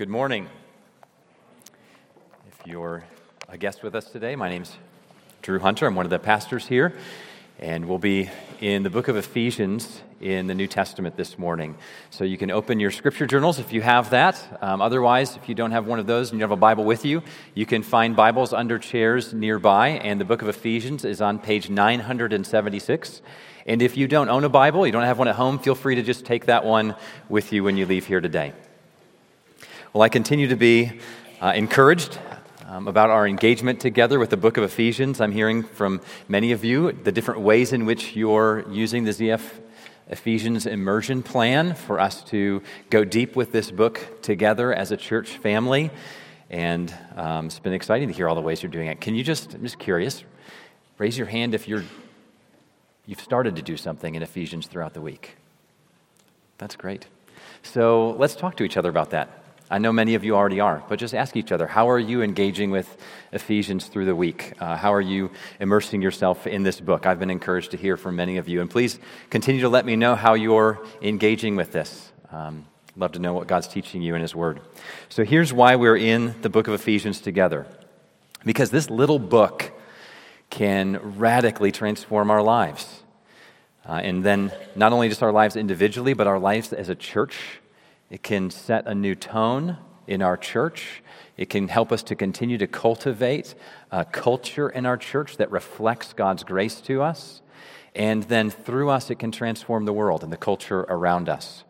good morning. If you're a guest with us today, my name's Drew Hunter. I'm one of the pastors here, and we'll be in the book of Ephesians in the New Testament this morning. So you can open your scripture journals if you have that. Um, otherwise, if you don't have one of those and you have a Bible with you, you can find Bibles under chairs nearby, and the book of Ephesians is on page 976. And if you don't own a Bible, you don't have one at home, feel free to just take that one with you when you leave here today. Well, I continue to be uh, encouraged um, about our engagement together with the book of Ephesians. I'm hearing from many of you the different ways in which you're using the ZF Ephesians immersion plan for us to go deep with this book together as a church family. And um, it's been exciting to hear all the ways you're doing it. Can you just, I'm just curious, raise your hand if you're, you've started to do something in Ephesians throughout the week? That's great. So let's talk to each other about that. I know many of you already are, but just ask each other how are you engaging with Ephesians through the week? Uh, how are you immersing yourself in this book? I've been encouraged to hear from many of you. And please continue to let me know how you're engaging with this. Um, love to know what God's teaching you in His Word. So here's why we're in the book of Ephesians together because this little book can radically transform our lives. Uh, and then not only just our lives individually, but our lives as a church it can set a new tone in our church. It can help us to continue to cultivate a culture in our church that reflects God's grace to us. And then through us, it can transform the world and the culture around us.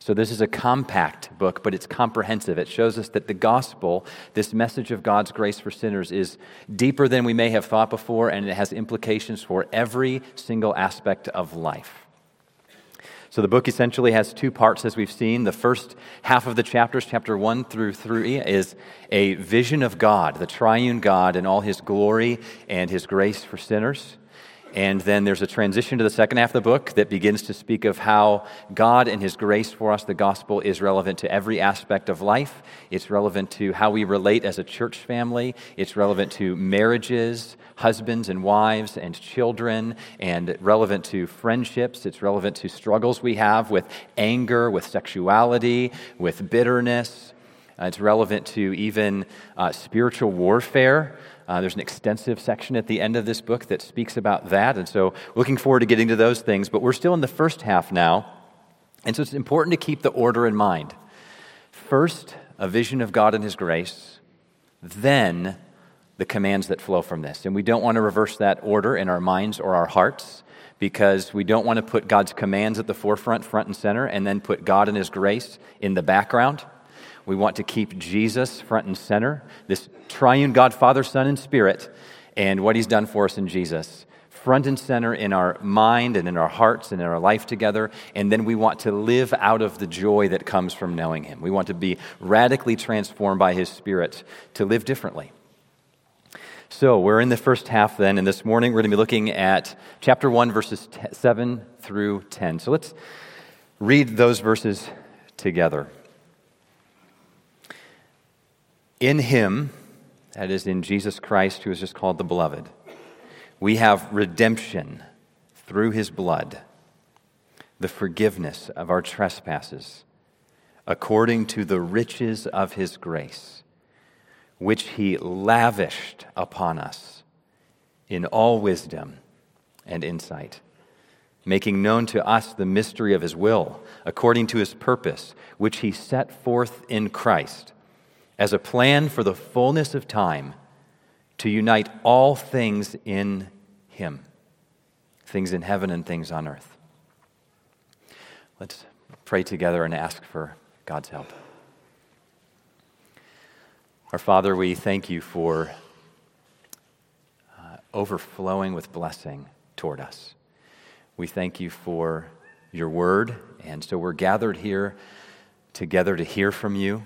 So, this is a compact book, but it's comprehensive. It shows us that the gospel, this message of God's grace for sinners, is deeper than we may have thought before, and it has implications for every single aspect of life. So the book essentially has two parts, as we've seen. The first half of the chapters, chapter 1 through 3, is a vision of God, the triune God, and all his glory and his grace for sinners. And then there's a transition to the second half of the book that begins to speak of how God and His grace for us, the gospel, is relevant to every aspect of life. It's relevant to how we relate as a church family. It's relevant to marriages, husbands and wives, and children, and relevant to friendships. It's relevant to struggles we have with anger, with sexuality, with bitterness. Uh, it's relevant to even uh, spiritual warfare. Uh, there's an extensive section at the end of this book that speaks about that. And so, looking forward to getting to those things. But we're still in the first half now. And so, it's important to keep the order in mind. First, a vision of God and His grace, then, the commands that flow from this. And we don't want to reverse that order in our minds or our hearts because we don't want to put God's commands at the forefront, front and center, and then put God and His grace in the background. We want to keep Jesus front and center, this triune God, Father, Son, and Spirit, and what He's done for us in Jesus. Front and center in our mind and in our hearts and in our life together. And then we want to live out of the joy that comes from knowing Him. We want to be radically transformed by His Spirit to live differently. So, we're in the first half then, and this morning we're going to be looking at chapter 1, verses 7 through 10. So, let's read those verses together. In him, that is in Jesus Christ, who is just called the beloved, we have redemption through his blood, the forgiveness of our trespasses, according to the riches of his grace, which he lavished upon us in all wisdom and insight, making known to us the mystery of his will, according to his purpose, which he set forth in Christ as a plan for the fullness of time to unite all things in Him things in heaven and things on earth. Let's pray together and ask for God's help. Our Father, we thank you for uh, overflowing with blessing toward us. We thank you for your word, and so we're gathered here together to hear from you.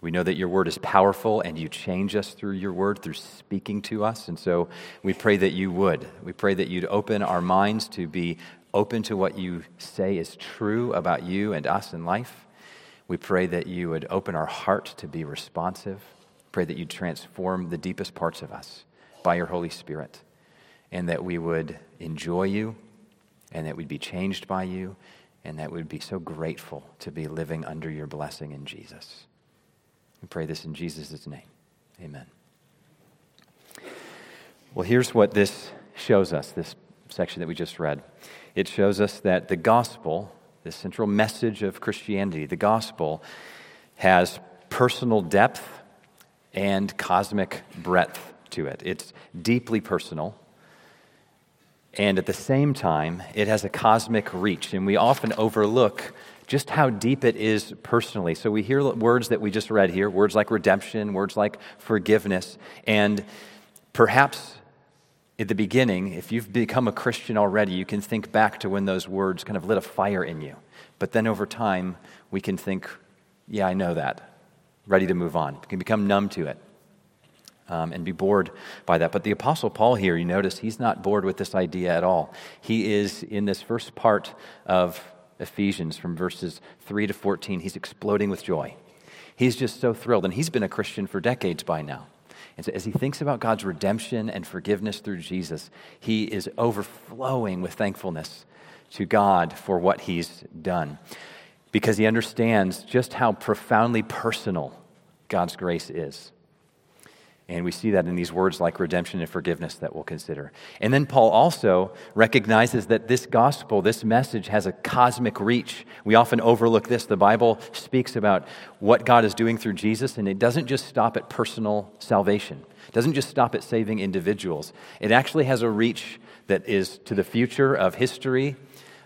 We know that your word is powerful and you change us through your word, through speaking to us. And so we pray that you would. We pray that you'd open our minds to be open to what you say is true about you and us in life. We pray that you would open our heart to be responsive. Pray that you'd transform the deepest parts of us by your Holy Spirit. And that we would enjoy you and that we'd be changed by you and that we'd be so grateful to be living under your blessing in Jesus. We pray this in Jesus' name. Amen. Well, here's what this shows us, this section that we just read. It shows us that the gospel, the central message of Christianity, the gospel, has personal depth and cosmic breadth to it. It's deeply personal. And at the same time, it has a cosmic reach. And we often overlook just how deep it is personally. So we hear words that we just read here, words like redemption, words like forgiveness. And perhaps at the beginning, if you've become a Christian already, you can think back to when those words kind of lit a fire in you. But then over time, we can think, yeah, I know that. Ready to move on. We can become numb to it um, and be bored by that. But the Apostle Paul here, you notice, he's not bored with this idea at all. He is in this first part of Ephesians from verses 3 to 14, he's exploding with joy. He's just so thrilled. And he's been a Christian for decades by now. And so as he thinks about God's redemption and forgiveness through Jesus, he is overflowing with thankfulness to God for what he's done because he understands just how profoundly personal God's grace is. And we see that in these words like redemption and forgiveness that we'll consider. And then Paul also recognizes that this gospel, this message, has a cosmic reach. We often overlook this. The Bible speaks about what God is doing through Jesus, and it doesn't just stop at personal salvation, it doesn't just stop at saving individuals. It actually has a reach that is to the future of history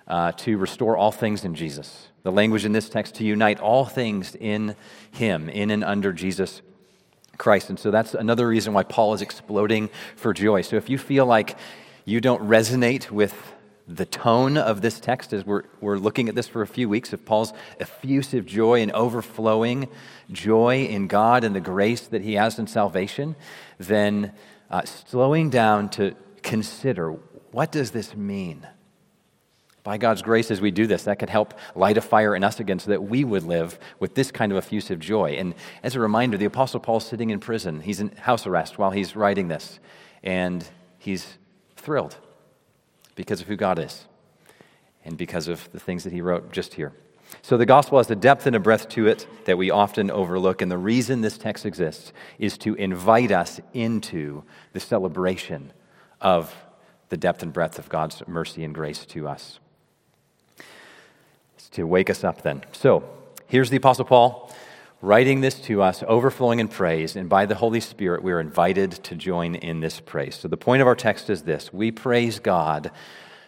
uh, to restore all things in Jesus. The language in this text to unite all things in Him, in and under Jesus Christ. And so that's another reason why Paul is exploding for joy. So if you feel like you don't resonate with the tone of this text as we're, we're looking at this for a few weeks of Paul's effusive joy and overflowing joy in God and the grace that he has in salvation, then uh, slowing down to consider what does this mean? By God's grace, as we do this, that could help light a fire in us again so that we would live with this kind of effusive joy. And as a reminder, the Apostle Paul's sitting in prison. He's in house arrest while he's writing this. And he's thrilled because of who God is and because of the things that he wrote just here. So the gospel has a depth and a breadth to it that we often overlook. And the reason this text exists is to invite us into the celebration of the depth and breadth of God's mercy and grace to us to wake us up then. So here's the Apostle Paul writing this to us, overflowing in praise, and by the Holy Spirit, we are invited to join in this praise. So the point of our text is this we praise God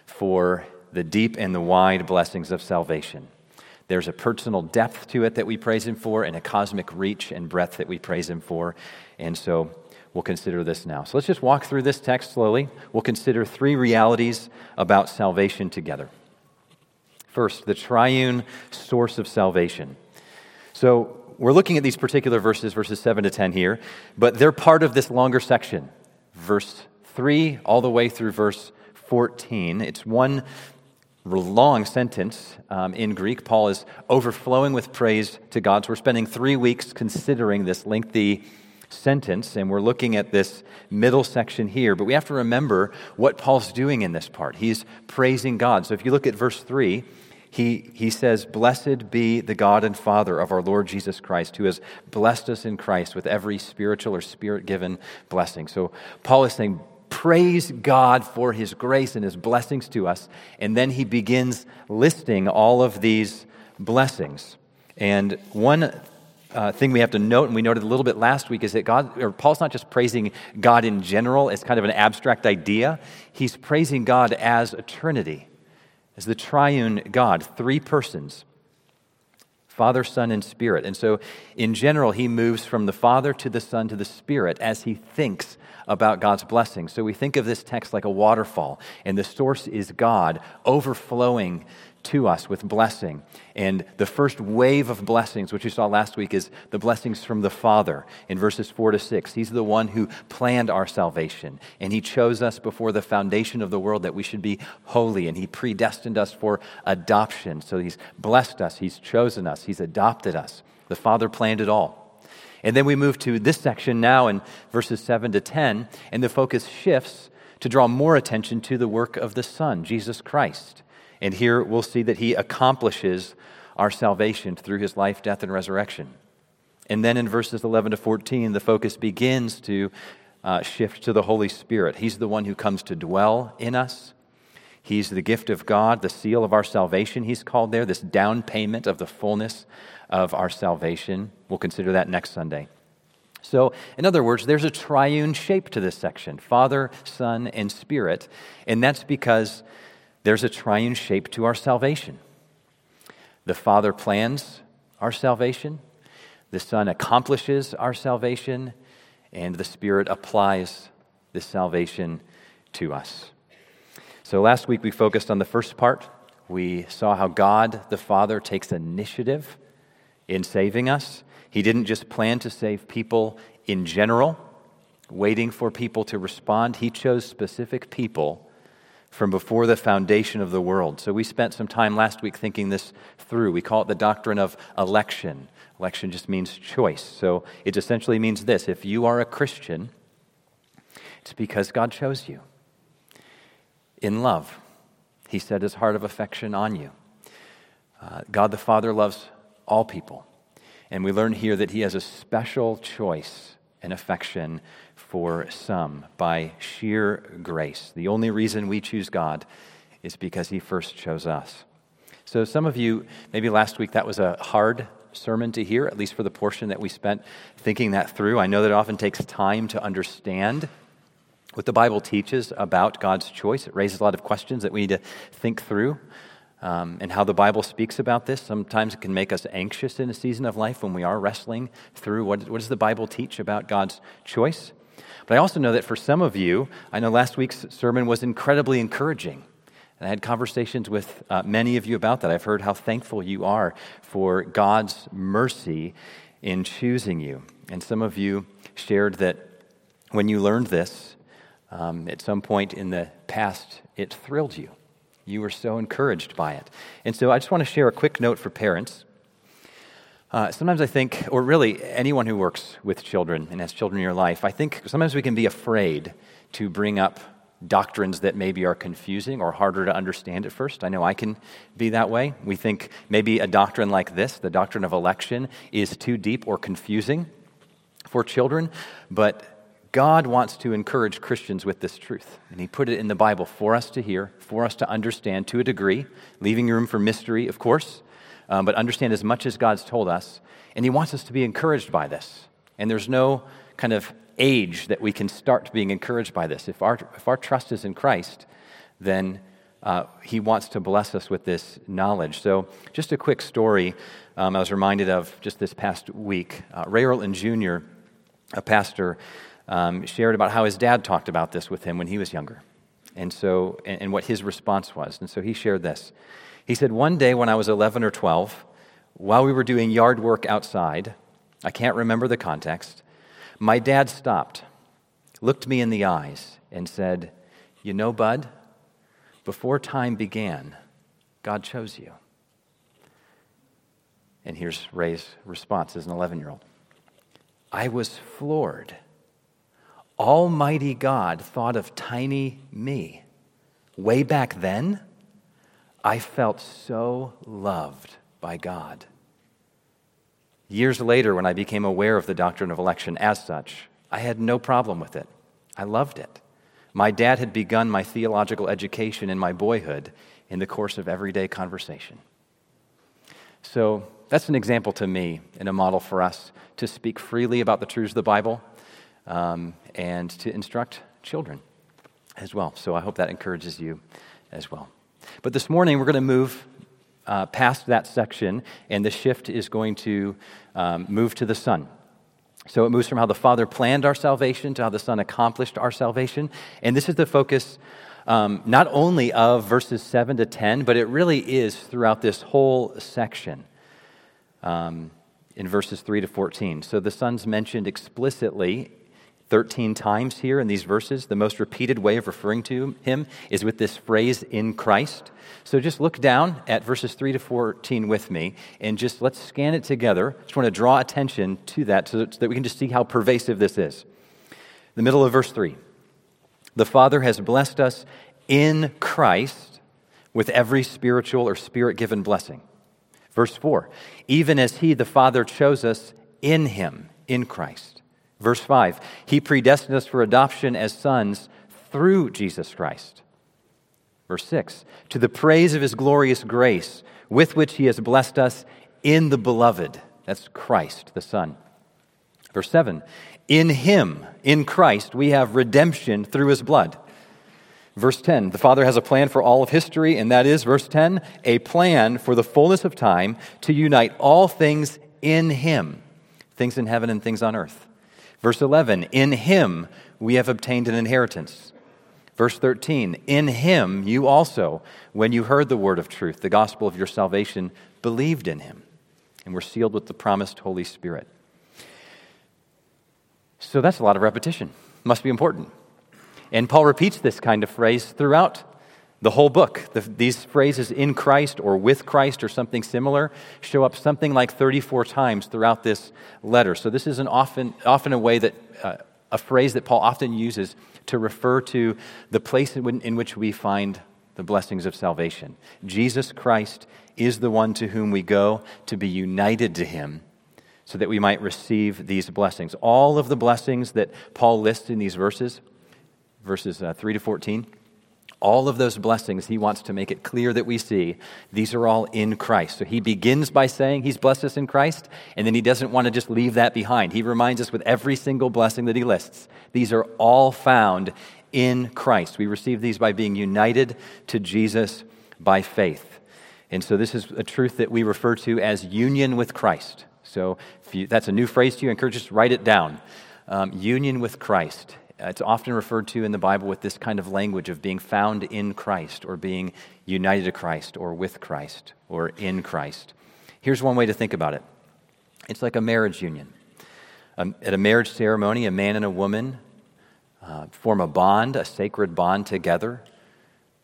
for the deep and the wide blessings of salvation. There's a personal depth to it that we praise Him for, and a cosmic reach and breadth that we praise Him for. And so we'll consider this now. So let's just walk through this text slowly. We'll consider three realities about salvation together. First, the triune source of salvation. So we're looking at these particular verses, verses 7 to 10 here, but they're part of this longer section, verse 3 all the way through verse 14. It's one long sentence um, in Greek. Paul is overflowing with praise to God. So we're spending three weeks considering this lengthy sentence, and we're looking at this middle section here. But we have to remember what Paul's doing in this part. He's praising God. So if you look at verse 3, he, he says, Blessed be the God and Father of our Lord Jesus Christ, who has blessed us in Christ with every spiritual or spirit given blessing. So Paul is saying, Praise God for his grace and his blessings to us. And then he begins listing all of these blessings. And one uh, thing we have to note, and we noted a little bit last week, is that God, or Paul's not just praising God in general as kind of an abstract idea. He's praising God as a As the triune God, three persons Father, Son, and Spirit. And so, in general, he moves from the Father to the Son to the Spirit as he thinks about God's blessings. So, we think of this text like a waterfall, and the source is God overflowing to us with blessing. And the first wave of blessings, which we saw last week, is the blessings from the Father in verses 4 to 6. He's the one who planned our salvation, and He chose us before the foundation of the world that we should be holy, and He predestined us for adoption. So He's blessed us, He's chosen us, He's adopted us. The Father planned it all. And then we move to this section now in verses 7 to 10, and the focus shifts to draw more attention to the work of the Son, Jesus Christ. And here we'll see that he accomplishes our salvation through his life, death, and resurrection. And then in verses 11 to 14, the focus begins to uh, shift to the Holy Spirit. He's the one who comes to dwell in us. He's the gift of God, the seal of our salvation, he's called there, this down payment of the fullness of our salvation. We'll consider that next Sunday. So, in other words, there's a triune shape to this section Father, Son, and Spirit. And that's because there's a triune shape to our salvation. The Father plans our salvation, the Son accomplishes our salvation, and the Spirit applies this salvation to us. So last week we focused on the first part. We saw how God the Father takes initiative in saving us. He didn't just plan to save people in general, waiting for people to respond. He chose specific people from before the foundation of the world. So we spent some time last week thinking this through. We call it the doctrine of election. Election just means choice. So it essentially means this if you are a Christian, it's because God chose you in love. He set his heart of affection on you. Uh, God the Father loves all people. And we learn here that he has a special choice and affection for some by sheer grace. The only reason we choose God is because He first chose us. So, some of you, maybe last week that was a hard sermon to hear, at least for the portion that we spent thinking that through. I know that it often takes time to understand what the Bible teaches about God's choice. It raises a lot of questions that we need to think through. Um, and how the Bible speaks about this. Sometimes it can make us anxious in a season of life when we are wrestling through what, what does the Bible teach about God's choice. But I also know that for some of you, I know last week's sermon was incredibly encouraging. And I had conversations with uh, many of you about that. I've heard how thankful you are for God's mercy in choosing you. And some of you shared that when you learned this, um, at some point in the past, it thrilled you. You were so encouraged by it. And so I just want to share a quick note for parents. Uh, sometimes I think, or really anyone who works with children and has children in your life, I think sometimes we can be afraid to bring up doctrines that maybe are confusing or harder to understand at first. I know I can be that way. We think maybe a doctrine like this, the doctrine of election, is too deep or confusing for children, but God wants to encourage Christians with this truth. And He put it in the Bible for us to hear, for us to understand to a degree, leaving room for mystery, of course um, but understand as much as God's told us. And He wants us to be encouraged by this. And there's no kind of age that we can start being encouraged by this. If our, if our trust is in Christ, then uh, He wants to bless us with this knowledge. So, just a quick story um, I was reminded of just this past week. Uh, Ray Ortlund Jr., a pastor, um, shared about how his dad talked about this with him when he was younger. And so, and what his response was. And so he shared this. He said, One day when I was 11 or 12, while we were doing yard work outside, I can't remember the context, my dad stopped, looked me in the eyes, and said, You know, Bud, before time began, God chose you. And here's Ray's response as an 11 year old I was floored. Almighty God thought of tiny me. Way back then? I felt so loved by God. Years later, when I became aware of the doctrine of election as such, I had no problem with it. I loved it. My dad had begun my theological education in my boyhood in the course of everyday conversation. So that's an example to me and a model for us to speak freely about the truths of the Bible um, and to instruct children as well. So I hope that encourages you as well. But this morning, we're going to move uh, past that section, and the shift is going to um, move to the Son. So it moves from how the Father planned our salvation to how the Son accomplished our salvation. And this is the focus um, not only of verses 7 to 10, but it really is throughout this whole section um, in verses 3 to 14. So the Son's mentioned explicitly 13 times here in these verses. The most repeated way of referring to him is with this phrase, in Christ. So just look down at verses 3 to 14 with me and just let's scan it together. Just want to draw attention to that so that we can just see how pervasive this is. The middle of verse 3 The Father has blessed us in Christ with every spiritual or spirit given blessing. Verse 4 Even as He, the Father, chose us in him, in Christ. Verse 5 He predestined us for adoption as sons through Jesus Christ. Verse 6 To the praise of his glorious grace, with which he has blessed us in the beloved. That's Christ, the Son. Verse 7 In him, in Christ, we have redemption through his blood. Verse 10 The Father has a plan for all of history, and that is, verse 10, a plan for the fullness of time to unite all things in him, things in heaven and things on earth. Verse 11 In him we have obtained an inheritance. Verse 13, in him you also, when you heard the word of truth, the gospel of your salvation, believed in him and were sealed with the promised Holy Spirit. So that's a lot of repetition. Must be important. And Paul repeats this kind of phrase throughout the whole book. The, these phrases, in Christ or with Christ or something similar, show up something like 34 times throughout this letter. So this is an often, often a way that, uh, a phrase that Paul often uses to refer to the place in, which we find the blessings of salvation. Jesus Christ is the one to whom we go to be united to him so that we might receive these blessings. All of the blessings that Paul lists in these verses, verses uh, 3 to 14, all of those blessings, he wants to make it clear that we see these are all in Christ. So he begins by saying he's blessed us in Christ, and then he doesn't want to just leave that behind. He reminds us with every single blessing that he lists these are all found in Christ. We receive these by being united to Jesus by faith. And so this is a truth that we refer to as union with Christ. So you, that's a new phrase to you. I encourage you to write it down. Um, union with Christ. It's often referred to in the Bible with this kind of language of being found in Christ or being united to Christ or with Christ or in Christ. Here's one way to think about it it's like a marriage union. Um, at a marriage ceremony, a man and a woman uh, form a bond, a sacred bond together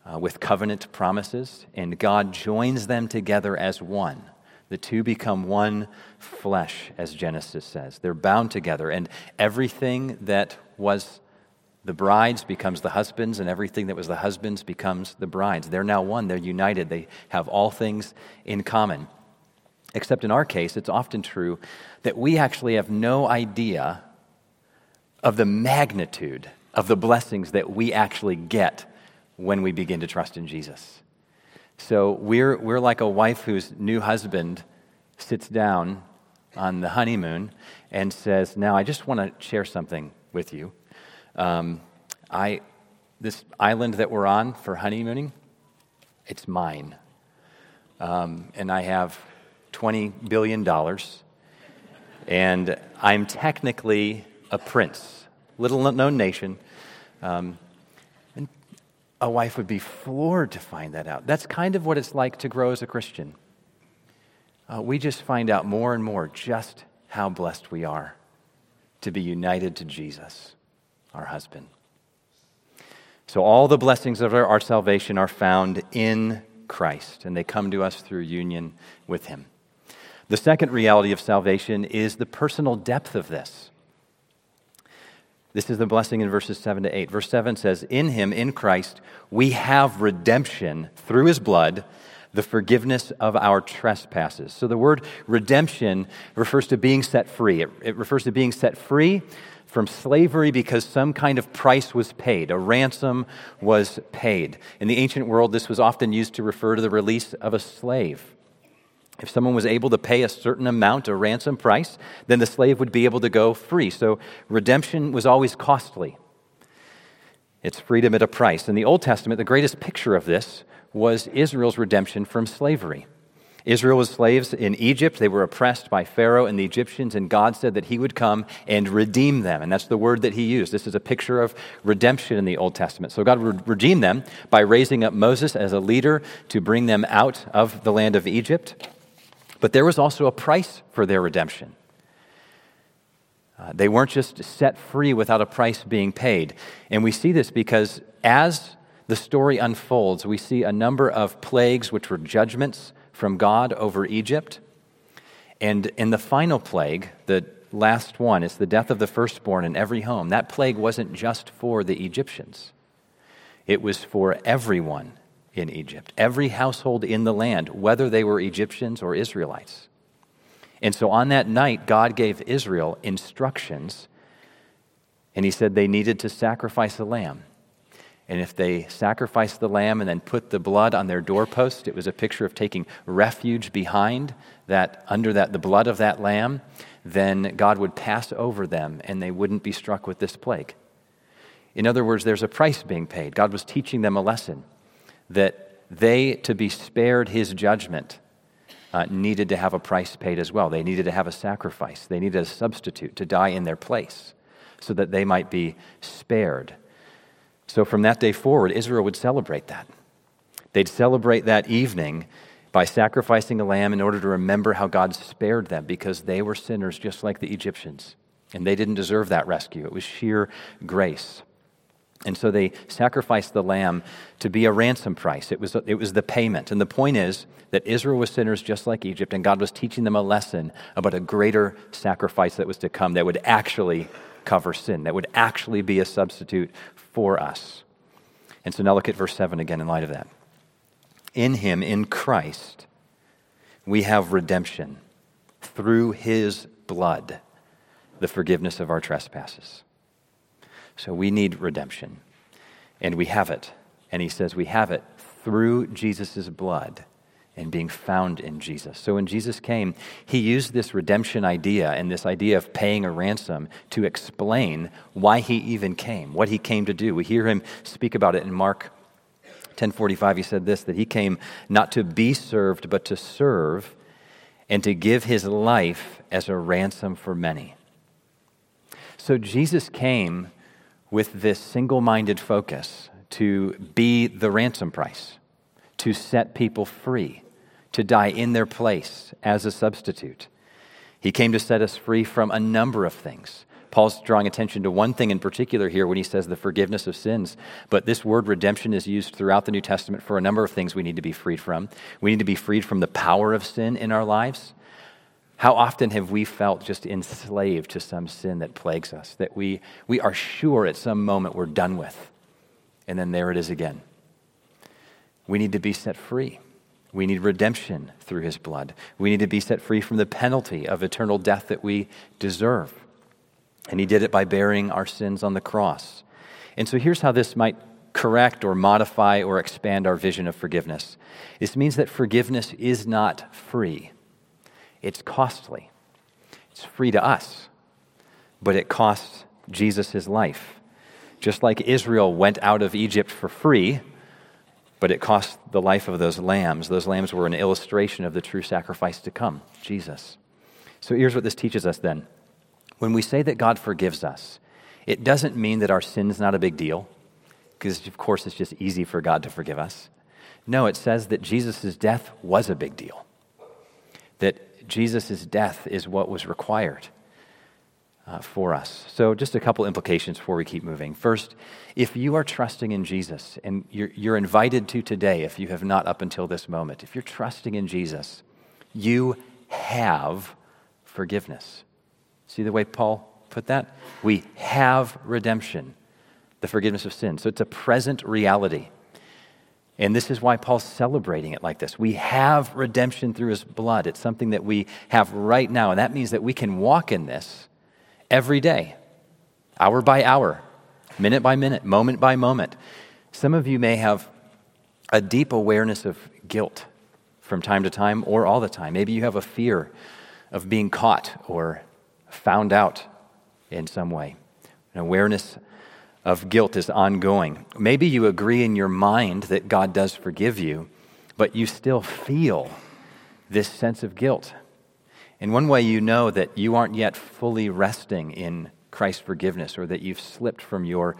uh, with covenant promises, and God joins them together as one. The two become one flesh, as Genesis says. They're bound together, and everything that was the bride's becomes the husband's, and everything that was the husband's becomes the bride's. They're now one, they're united, they have all things in common. Except in our case, it's often true that we actually have no idea of the magnitude of the blessings that we actually get when we begin to trust in Jesus. So we're, we're like a wife whose new husband sits down on the honeymoon and says, Now, I just want to share something with you. Um, I, this island that we're on for honeymooning, it's mine. Um, and I have $20 billion. And I'm technically a prince, little known nation. Um, and a wife would be floored to find that out. That's kind of what it's like to grow as a Christian. Uh, we just find out more and more just how blessed we are to be united to Jesus, our husband. So, all the blessings of our, salvation are found in Christ, and they come to us through union with Him. The second reality of salvation is the personal depth of this. This is the blessing in verses 7 to 8. Verse 7 says, In him, in Christ, we have redemption through his blood, the forgiveness of our trespasses. So the word redemption refers to being set free. It, it refers to being set free from slavery because some kind of price was paid, a ransom was paid. In the ancient world, this was often used to refer to the release of a slave. If someone was able to pay a certain amount, a ransom price, then the slave would be able to go free. So redemption was always costly. It's freedom at a price. In the Old Testament, the greatest picture of this was Israel's redemption from slavery. Israel was slaves in Egypt. They were oppressed by Pharaoh and the Egyptians, and God said that He would come and redeem them. And that's the word that He used. This is a picture of redemption in the Old Testament. So God would redeem them by raising up Moses as a leader to bring them out of the land of Egypt. But there was also a price for their redemption. Uh, they weren't just set free without a price being paid. And we see this because as the story unfolds, we see a number of plagues, which were judgments from God over Egypt. And in the final plague, the last one, is the death of the firstborn in every home. That plague wasn't just for the Egyptians, it was for everyone in Egypt, every household in the land, whether they were Egyptians or Israelites. And so on that night, God gave Israel instructions, and He said they needed to sacrifice a lamb. And if they sacrificed the lamb and then put the blood on their doorpost, it was a picture of taking refuge behind that, under that, the blood of that lamb, then God would pass over them and they wouldn't be struck with this plague. In other words, there's a price being paid. God was teaching them a lesson that they, to be spared his judgment, uh, needed to have a price paid as well. They needed to have a sacrifice, they needed a substitute to die in their place so that they might be spared. So from that day forward, Israel would celebrate that. They'd celebrate that evening by sacrificing a lamb in order to remember how God spared them because they were sinners just like the Egyptians. And they didn't deserve that rescue. It was sheer grace. And so they sacrificed the lamb to be a ransom price. It was, it was the payment. And the point is that Israel was sinners just like Egypt, and God was teaching them a lesson about a greater sacrifice that was to come that would actually cover sin, that would actually be a substitute for us. And so now look at verse 7 again in light of that. In him, in Christ, we have redemption through his blood, the forgiveness of our trespasses. So we need redemption, and we have it. And he says we have it through Jesus' blood and being found in Jesus. So when Jesus came, he used this redemption idea and this idea of paying a ransom to explain why he even came, what he came to do. We hear him speak about it in Mark 10:45 he said this that he came not to be served but to serve and to give his life as a ransom for many. So Jesus came with this single-minded focus to be the ransom price, to set people free, to die in their place as a substitute. He came to set us free from a number of things. Paul's drawing attention to one thing in particular here when he says the forgiveness of sins. But this word redemption is used throughout the New Testament for a number of things we need to be freed from. We need to be freed from the power of sin in our lives. How often have we felt just enslaved to some sin that plagues us, that we, we are sure at some moment we're done with? And then there it is again. We need to be set free. We need redemption through his blood. We need to be set free from the penalty of eternal death that we deserve. And he did it by bearing our sins on the cross. And so here's how this might correct or modify or expand our vision of forgiveness. This means that forgiveness is not free, it's costly. It's free to us, but it costs Jesus his life. Just like Israel went out of Egypt for free, but it cost the life of those lambs. Those lambs were an illustration of the true sacrifice to come, Jesus. So here's what this teaches us then. When we say that God forgives us, it doesn't mean that our sin is not a big deal, because of course it's just easy for God to forgive us. No, it says that Jesus' death was a big deal, that Jesus' death is what was required uh, for us. So, just a couple implications before we keep moving. First, if you are trusting in Jesus, and you're, you're invited to today, if you have not up until this moment, if you're trusting in Jesus, you have forgiveness. See the way Paul put that? We have redemption, the forgiveness of sin. So it's a present reality. And this is why Paul's celebrating it like this. We have redemption through his blood. It's something that we have right now. And that means that we can walk in this every day, hour by hour, minute by minute, moment by moment. Some of you may have a deep awareness of guilt from time to time or all the time. Maybe you have a fear of being caught or found out in some way. An awareness of guilt is ongoing. Maybe you agree in your mind that God does forgive you, but you still feel this sense of guilt. In one way, you know that you aren't yet fully resting in Christ's forgiveness or that you've slipped from your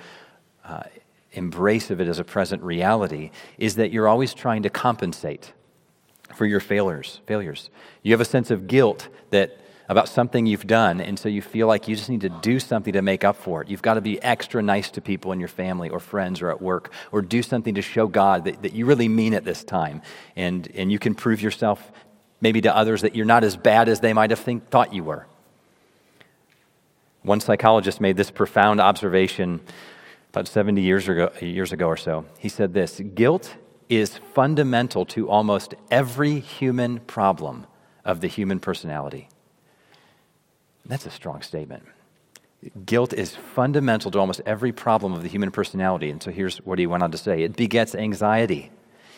uh, embrace of it as a present reality is that you're always trying to compensate for your failures failures you have a sense of guilt that about something you've done, and so you feel like you just need to do something to make up for it. You've got to be extra nice to people in your family or friends or at work, or do something to show God that, that you really mean it this time. And, and you can prove yourself maybe to others that you're not as bad as they might have think, thought you were. One psychologist made this profound observation about 70 years ago, years ago or so. He said this Guilt is fundamental to almost every human problem of the human personality. That's a strong statement. Guilt is fundamental to almost every problem of the human personality. And so here's what he went on to say it begets anxiety,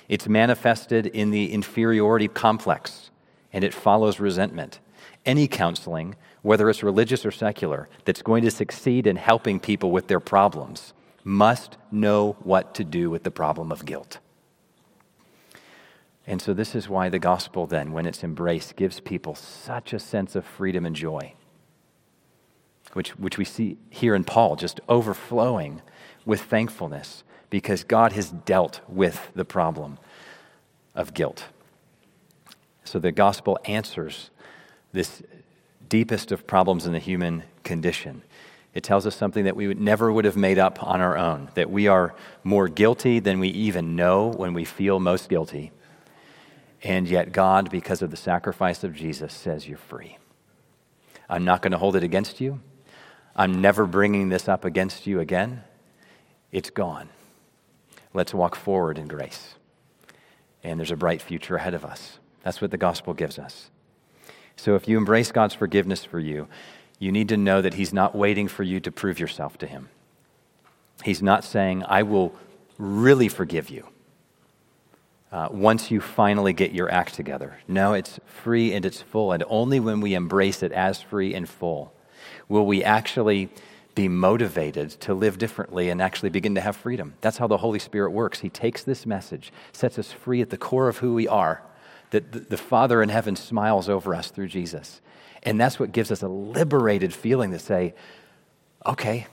it's manifested in the inferiority complex, and it follows resentment. Any counseling, whether it's religious or secular, that's going to succeed in helping people with their problems must know what to do with the problem of guilt. And so, this is why the gospel, then, when it's embraced, gives people such a sense of freedom and joy, which, which we see here in Paul, just overflowing with thankfulness because God has dealt with the problem of guilt. So, the gospel answers this deepest of problems in the human condition. It tells us something that we would never would have made up on our own, that we are more guilty than we even know when we feel most guilty and yet, God, because of the sacrifice of Jesus, says you're free. I'm not going to hold it against you. I'm never bringing this up against you again. It's gone. Let's walk forward in grace. And there's a bright future ahead of us. That's what the gospel gives us. So if you embrace God's forgiveness for you, you need to know that He's not waiting for you to prove yourself to Him. He's not saying, I will really forgive you uh, once you finally get your act together. No, it's free and it's full. And only when we embrace it as free and full will we actually be motivated to live differently and actually begin to have freedom. That's how the Holy Spirit works. He takes this message, sets us free at the core of who we are, that the Father in heaven smiles over us through Jesus. And that's what gives us a liberated feeling to say, okay,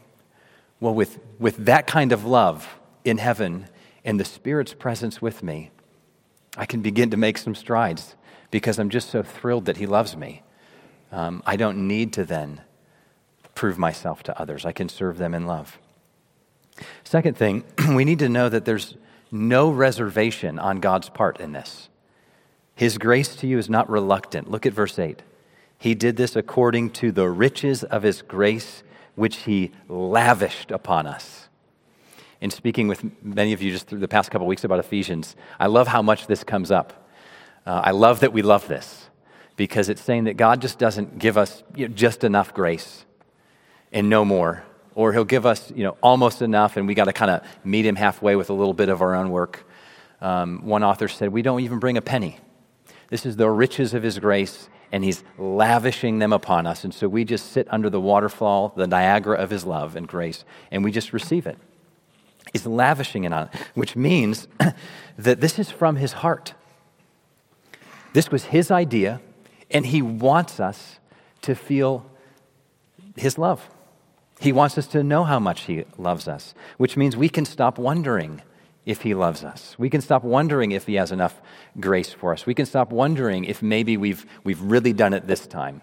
well, with, with that kind of love in heaven and the Spirit's presence with me, I can begin to make some strides because I'm just so thrilled that He loves me. Um, I don't need to then prove myself to others. I can serve them in love. Second thing, we need to know that there's no reservation on God's part in this. His grace to you is not reluctant. Look at verse 8. He did this according to the riches of his grace, which he lavished upon us in speaking with many of you just through the past couple weeks about Ephesians, I love how much this comes up. Uh, I love that we love this because it's saying that God just doesn't give us you know, just enough grace and no more, or He'll give us you know almost enough, and we got to kind of meet Him halfway with a little bit of our own work. Um, one author said, "We don't even bring a penny. This is the riches of His grace." And he's lavishing them upon us. And so we just sit under the waterfall, the Niagara of his love and grace, and we just receive it. He's lavishing it on it, which means that this is from his heart. This was his idea, and he wants us to feel his love. He wants us to know how much he loves us, which means we can stop wondering if he loves us. We can stop wondering if he has enough grace for us. We can stop wondering if maybe we've, we've really done it this time.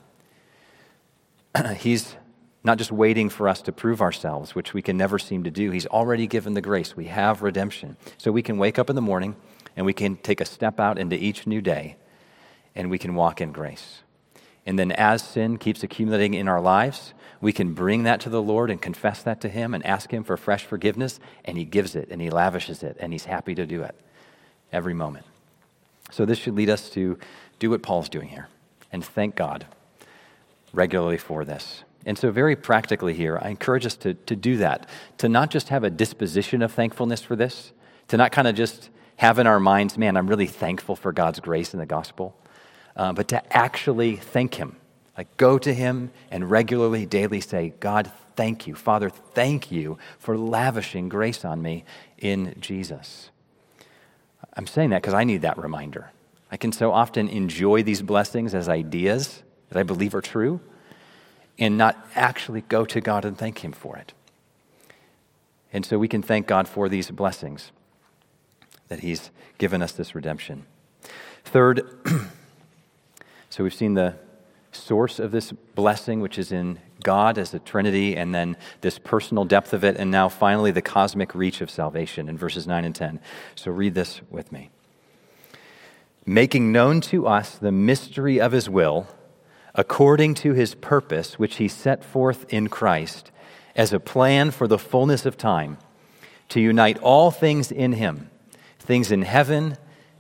He's not just waiting for us to prove ourselves, which we can never seem to do. He's already given the grace. We have redemption. So we can wake up in the morning and we can take a step out into each new day and we can walk in grace. And then as sin keeps accumulating in our lives, we can bring that to the Lord and confess that to Him and ask Him for fresh forgiveness, and He gives it and He lavishes it, and He's happy to do it every moment. So this should lead us to do what Paul's doing here and thank God regularly for this. And so, very practically here, I encourage us to, to do that, to not just have a disposition of thankfulness for this, to not kind of just have in our minds, man, I'm really thankful for God's grace in the gospel, uh, but to actually thank Him. Like, go to Him and regularly, daily say, God, thank you. Father, thank you for lavishing grace on me in Jesus. I'm saying that because I need that reminder. I can so often enjoy these blessings as ideas that I believe are true and not actually go to God and thank Him for it. And so we can thank God for these blessings that He's given us this redemption. Third, so we've seen the source of this blessing, which is in God as a Trinity, and then this personal depth of it, and now finally the cosmic reach of salvation in verses 9 and 10. So read this with me. Making known to us the mystery of His will according to his purpose, which he set forth in Christ as a plan for the fullness of time, to unite all things in him, things in heaven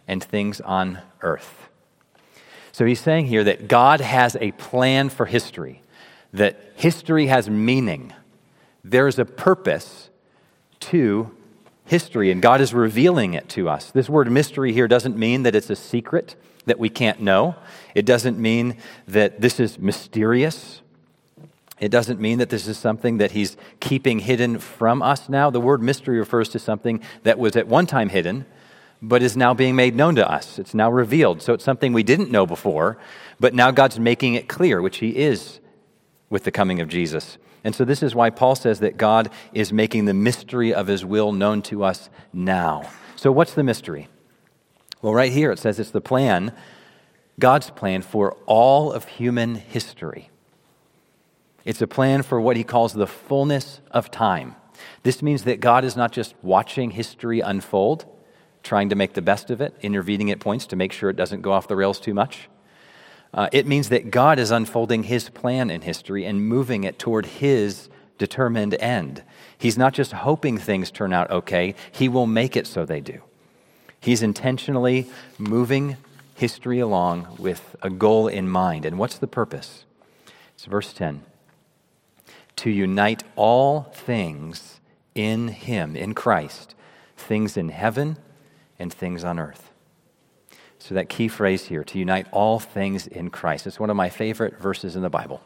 and things on earth. So he's saying here that God has a plan for history, that history has meaning. There's a purpose to history, and God is revealing it to us. This word mystery here doesn't mean that it's a secret that we can't know, it doesn't mean that this is mysterious. It doesn't mean that this is something that he's keeping hidden from us now. The word mystery refers to something that was at one time hidden, but is now being made known to us. It's now revealed. So it's something we didn't know before, but now God's making it clear, which he is with the coming of Jesus. And so this is why Paul says that God is making the mystery of his will known to us now. So what's the mystery? Well, right here it says it's the plan, God's plan for all of human history. It's a plan for what he calls the fullness of time. This means that God is not just watching history unfold, trying to make the best of it, intervening at points to make sure it doesn't go off the rails too much. Uh, it means that God is unfolding his plan in history and moving it toward his determined end. He's not just hoping things turn out okay, he will make it so they do. He's intentionally moving history along with a goal in mind. And what's the purpose? It's verse 10 to unite all things in Him, in Christ, things in heaven and things on earth. So, that key phrase here, to unite all things in Christ, it's one of my favorite verses in the Bible,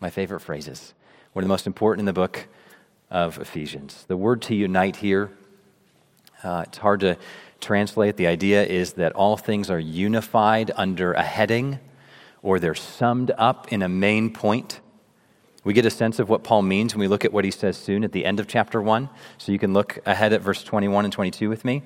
my favorite phrases, one of the most important in the book of Ephesians. The word to unite here, uh, it's hard to translate. The idea is that all things are unified under a heading or they're summed up in a main point. We get a sense of what Paul means when we look at what he says soon at the end of chapter 1. So you can look ahead at verse 21 and 22 with me.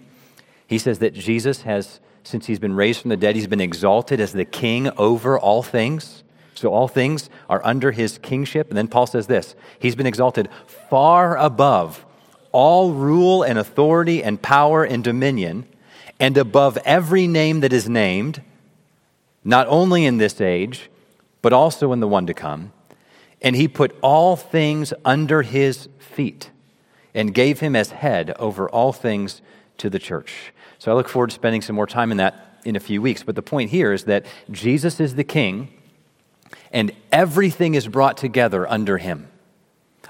He says that Jesus has, since he's been raised from the dead, he's been exalted as the king over all things. So all things are under his kingship. And then Paul says this He's been exalted far above all rule and authority and power and dominion, and above every name that is named, not only in this age, but also in the one to come and he put all things under his feet and gave him as head over all things to the church. So I look forward to spending some more time in that in a few weeks. But the point here is that Jesus is the king, and everything is brought together under him,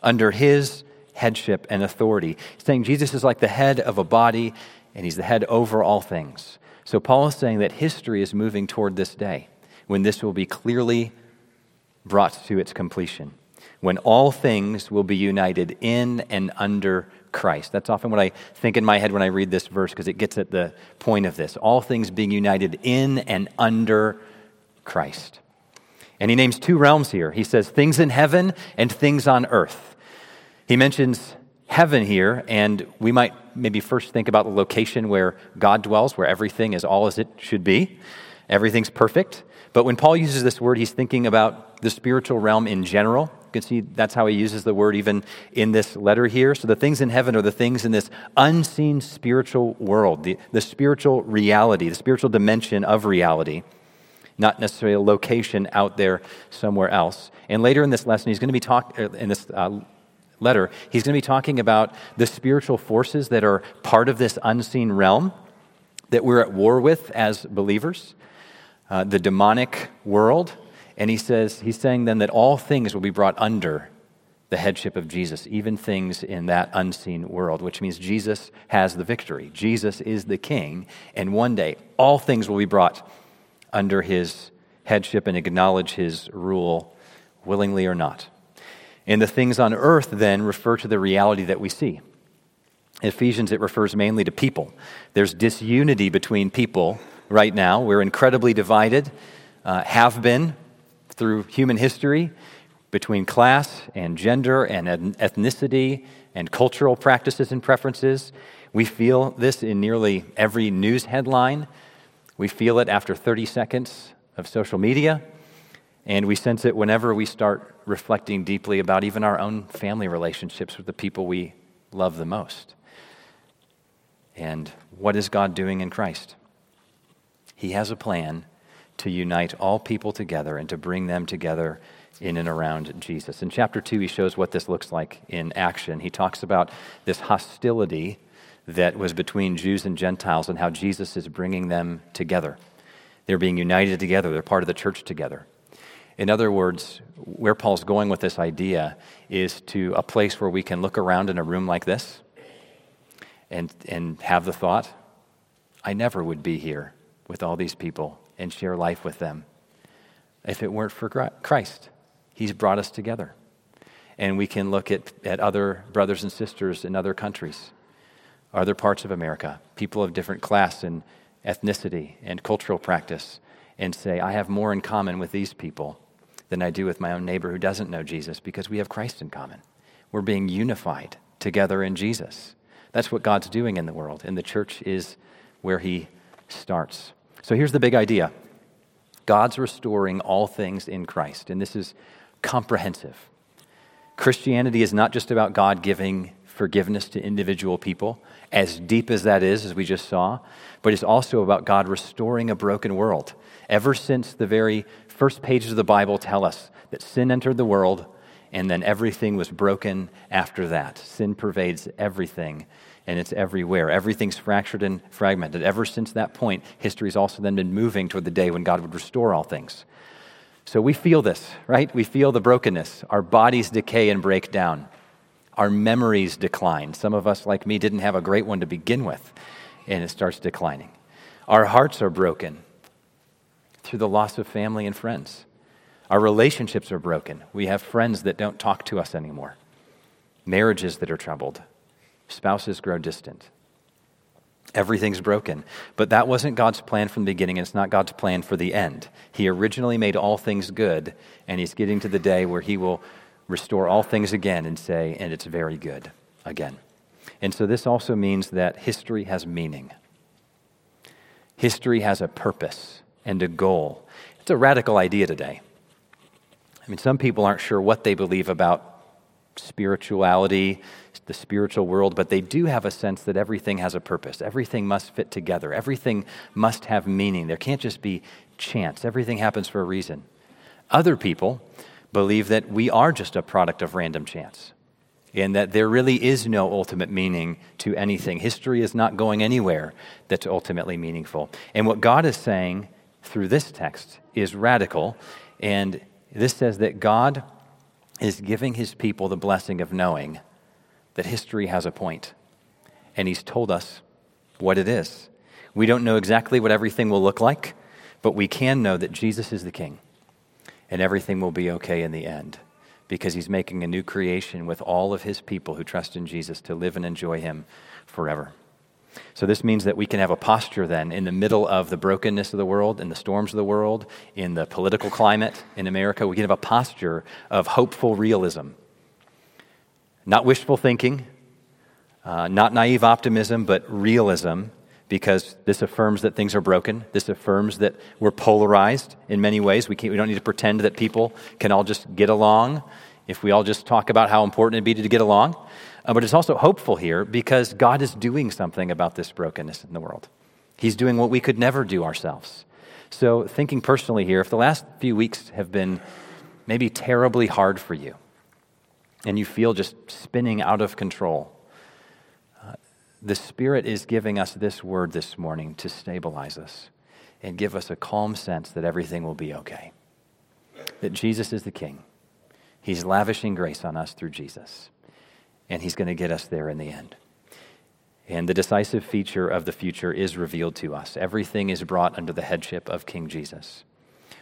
under his headship and authority. He's saying Jesus is like the head of a body, and he's the head over all things. So Paul is saying that history is moving toward this day when this will be clearly brought to its completion, when all things will be united in and under Christ. That's often what I think in my head when I read this verse because it gets at the point of this. All things being united in and under Christ. And he names two realms here. He says things in heaven and things on earth. He mentions heaven here, and we might maybe first think about the location where God dwells, where everything is all as it should be. Everything's perfect. But when Paul uses this word, he's thinking about the spiritual realm in general. You can see that's how he uses the word even in this letter here. So the things in heaven are the things in this unseen spiritual world, the, the spiritual reality, the spiritual dimension of reality, not necessarily a location out there somewhere else. And later in this lesson, he's going to be talking, uh, in this uh, letter, he's going to be talking about the spiritual forces that are part of this unseen realm that we're at war with as believers uh, the demonic world. And he says, he's saying then that all things will be brought under the headship of Jesus, even things in that unseen world, which means Jesus has the victory. Jesus is the king, and one day all things will be brought under his headship and acknowledge his rule, willingly or not. And the things on earth then refer to the reality that we see. Ephesians, it refers mainly to people. There's disunity between people right now. We're incredibly divided, uh, have been through human history between class and gender and ethnicity and cultural practices and preferences. We feel this in nearly every news headline. We feel it after 30 seconds of social media. And we sense it whenever we start reflecting deeply about even our own family relationships with the people we love the most. And what is God doing in Christ? He has a plan to unite all people together and to bring them together in and around Jesus. In chapter 2, he shows what this looks like in action. He talks about this hostility that was between Jews and Gentiles and how Jesus is bringing them together. They're being united together, they're part of the church together. In other words, where Paul's going with this idea is to a place where we can look around in a room like this and, and have the thought, I never would be here with all these people and share life with them if it weren't for Christ. He's brought us together. And we can look at, at other brothers and sisters in other countries, other parts of America, people of different class and ethnicity and cultural practice, and say, I have more in common with these people than I do with my own neighbor who doesn't know Jesus because we have Christ in common. We're being unified together in Jesus. That's what God's doing in the world, and the church is where He starts. So here's the big idea God's restoring all things in Christ, and this is comprehensive. Christianity is not just about God giving forgiveness to individual people, as deep as that is, as we just saw, but it's also about God restoring a broken world. Ever since the very first pages of the Bible tell us that sin entered the world and then everything was broken after that. Sin pervades everything and it's everywhere. Everything's fractured and fragmented. Ever since that point, history's also then been moving toward the day when God would restore all things. So we feel this, right? We feel the brokenness. Our bodies decay and break down. Our memories decline. Some of us, like me, didn't have a great one to begin with, and it starts declining. Our hearts are broken through the loss of family and friends. Our relationships are broken. We have friends that don't talk to us anymore, marriages that are troubled, spouses grow distant. Everything's broken. But that wasn't God's plan from the beginning, and it's not God's plan for the end. He originally made all things good, and He's getting to the day where He will restore all things again and say, and it's very good again. And so this also means that history has meaning. History has a purpose and a goal. It's a radical idea today. I mean, some people aren't sure what they believe about spirituality, the spiritual world, but they do have a sense that everything has a purpose. Everything must fit together. Everything must have meaning. There can't just be chance. Everything happens for a reason. Other people believe that we are just a product of random chance and that there really is no ultimate meaning to anything. History is not going anywhere that's ultimately meaningful. And what God is saying through this text is radical. And this says that God is giving his people the blessing of knowing that history has a point. And he's told us what it is. We don't know exactly what everything will look like, but we can know that Jesus is the king and everything will be okay in the end because he's making a new creation with all of his people who trust in Jesus to live and enjoy him forever. So, this means that we can have a posture then in the middle of the brokenness of the world, in the storms of the world, in the political climate in America. We can have a posture of hopeful realism. Not wishful thinking, uh, not naive optimism, but realism, because this affirms that things are broken. This affirms that we're polarized in many ways. We, we don't need to pretend that people can all just get along if we all just talk about how important it'd be to get along. Uh, but it's also hopeful here because God is doing something about this brokenness in the world. He's doing what we could never do ourselves. So, thinking personally here, if the last few weeks have been maybe terribly hard for you and you feel just spinning out of control, uh, the Spirit is giving us this word this morning to stabilize us and give us a calm sense that everything will be okay. That Jesus is the King. He's lavishing grace on us through Jesus and He's going to get us there in the end. And the decisive feature of the future is revealed to us. Everything is brought under the headship of King Jesus,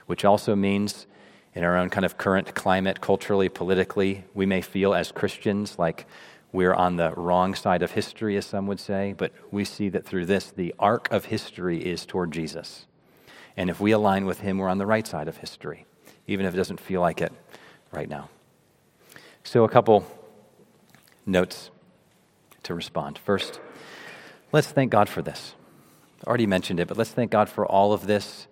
which also means, in our own kind of current climate, culturally, politically, we may feel as Christians like we're on the wrong side of history, as some would say, but we see that through this, the arc of history is toward Jesus. And if we align with Him, we're on the right side of history, even if it doesn't feel like it right now. So, a couple notes to respond. First, let's thank God for this. I already mentioned it, but let's thank God for all of this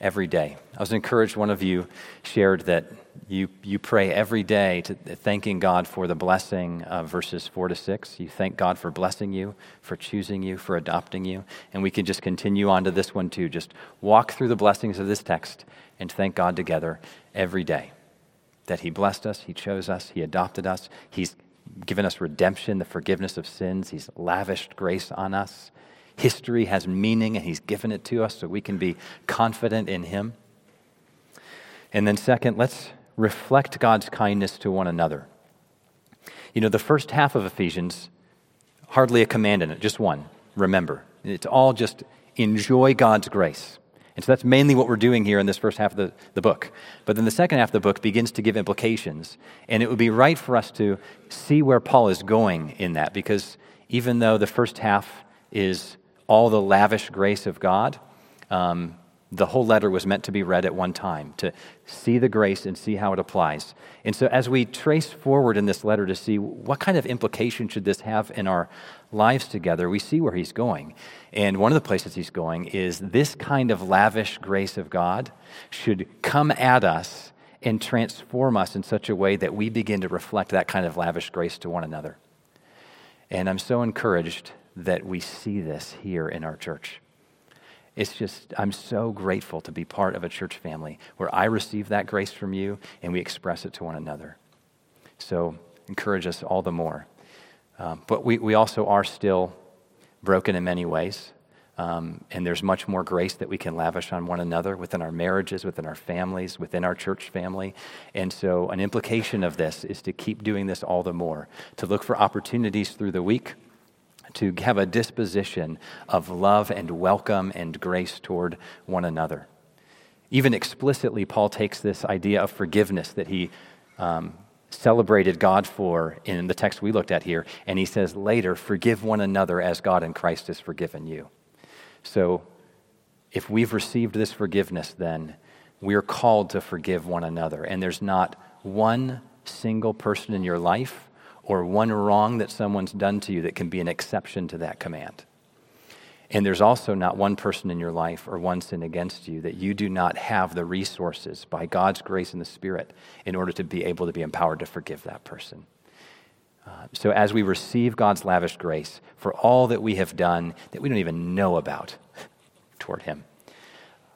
every day. I was encouraged, one of you shared that you, you pray every day to thanking God for the blessing of verses 4 to 6. You thank God for blessing you, for choosing you, for adopting you. And we can just continue on to this one too. Just walk through the blessings of this text and thank God together every day. That He blessed us, He chose us, He adopted us, He's given us redemption, the forgiveness of sins. He's lavished grace on us. History has meaning, and He's given it to us so we can be confident in Him. And then, second, let's reflect God's kindness to one another. You know, the first half of Ephesians, hardly a command in it, just one. Remember. It's all just enjoy God's grace. And so that's mainly what we're doing here in this first half of the, the book. But then the second half of the book begins to give implications. And it would be right for us to see where Paul is going in that, because even though the first half is all the lavish grace of God, um, the whole letter was meant to be read at one time, to see the grace and see how it applies. And so, as we trace forward in this letter to see what kind of implication should this have in our lives together, we see where he's going. And one of the places he's going is this kind of lavish grace of God should come at us and transform us in such a way that we begin to reflect that kind of lavish grace to one another. And I'm so encouraged that we see this here in our church. It's just, I'm so grateful to be part of a church family where I receive that grace from you and we express it to one another. So, encourage us all the more. Um, but we, we also are still broken in many ways. Um, and there's much more grace that we can lavish on one another within our marriages, within our families, within our church family. And so, an implication of this is to keep doing this all the more, to look for opportunities through the week to have a disposition of love and welcome and grace toward one another. Even explicitly, Paul takes this idea of forgiveness that he um, celebrated God for in the text we looked at here, and he says later, Forgive one another as God in Christ has forgiven you. So, if we've received this forgiveness, then we're called to forgive one another. And there's not one single person in your life or one wrong that someone's done to you that can be an exception to that command. And there's also not one person in your life or one sin against you that you do not have the resources by God's grace and the Spirit in order to be able to be empowered to forgive that person. Uh, so, as we receive God's lavish grace for all that we have done that we don't even know about toward Him,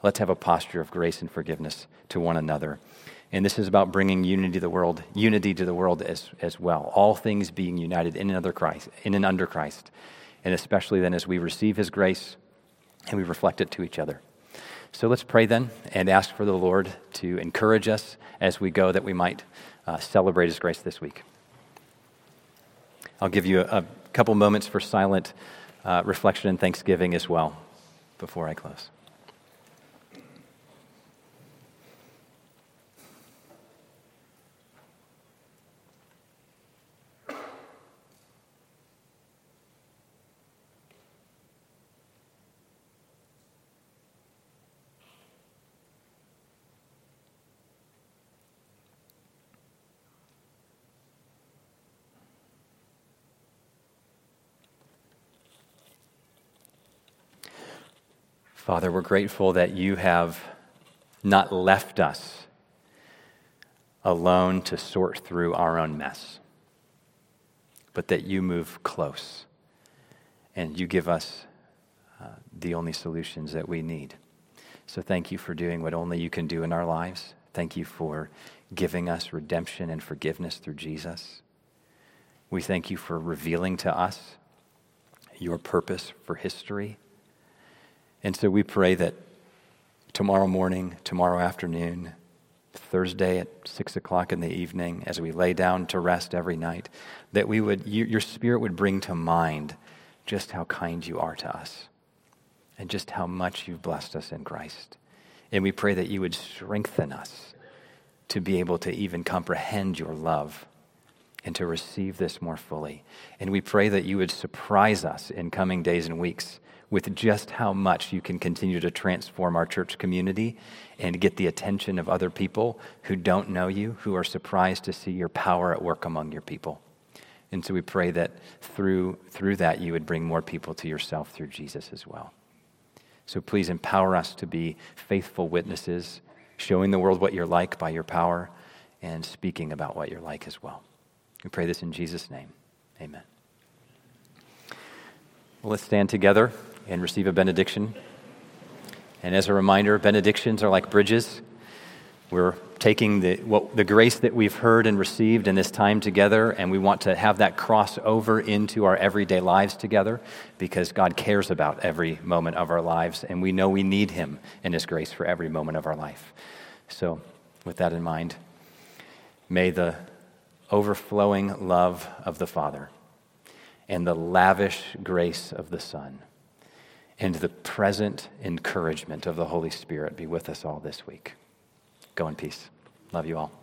let's have a posture of grace and forgiveness to one another. And this is about bringing unity to the world, unity to the world as, as well. All things being united in and under Christ, in and under Christ. And especially then as we receive his grace and we reflect it to each other. So let's pray then and ask for the Lord to encourage us as we go that we might uh, celebrate his grace this week. I'll give you a, a couple moments for silent uh, reflection and thanksgiving as well before I close. Father, we're grateful that you have not left us alone to sort through our own mess, but that you move close and you give us uh, the only solutions that we need. So thank you for doing what only you can do in our lives. Thank you for giving us redemption and forgiveness through Jesus. We thank you for revealing to us your purpose for history and so we pray that tomorrow morning, tomorrow afternoon, Thursday at six o'clock in the evening, as we lay down to rest every night, that we would, you, your spirit would bring to mind just how kind you are to us and just how much you've blessed us in Christ. And we pray that you would strengthen us to be able to even comprehend your love and to receive this more fully. And we pray that you would surprise us in coming days and weeks with just how much you can continue to transform our church community and get the attention of other people who don't know you, who are surprised to see your power at work among your people. And so we pray that through, through that you would bring more people to yourself through Jesus as well. So please empower us to be faithful witnesses, showing the world what you're like by your power and speaking about what you're like as well. We pray this in Jesus' name. Amen. Well, let's stand together and receive a benediction. And as a reminder, benedictions are like bridges. We're taking the, what, the grace that we've heard and received in this time together, and we want to have that cross over into our everyday lives together because God cares about every moment of our lives, and we know we need Him and His grace for every moment of our life. So with that in mind, may the overflowing love of the Father and the lavish grace of the Son and the present encouragement of the Holy Spirit be with us all this week. Go in peace. Love you all.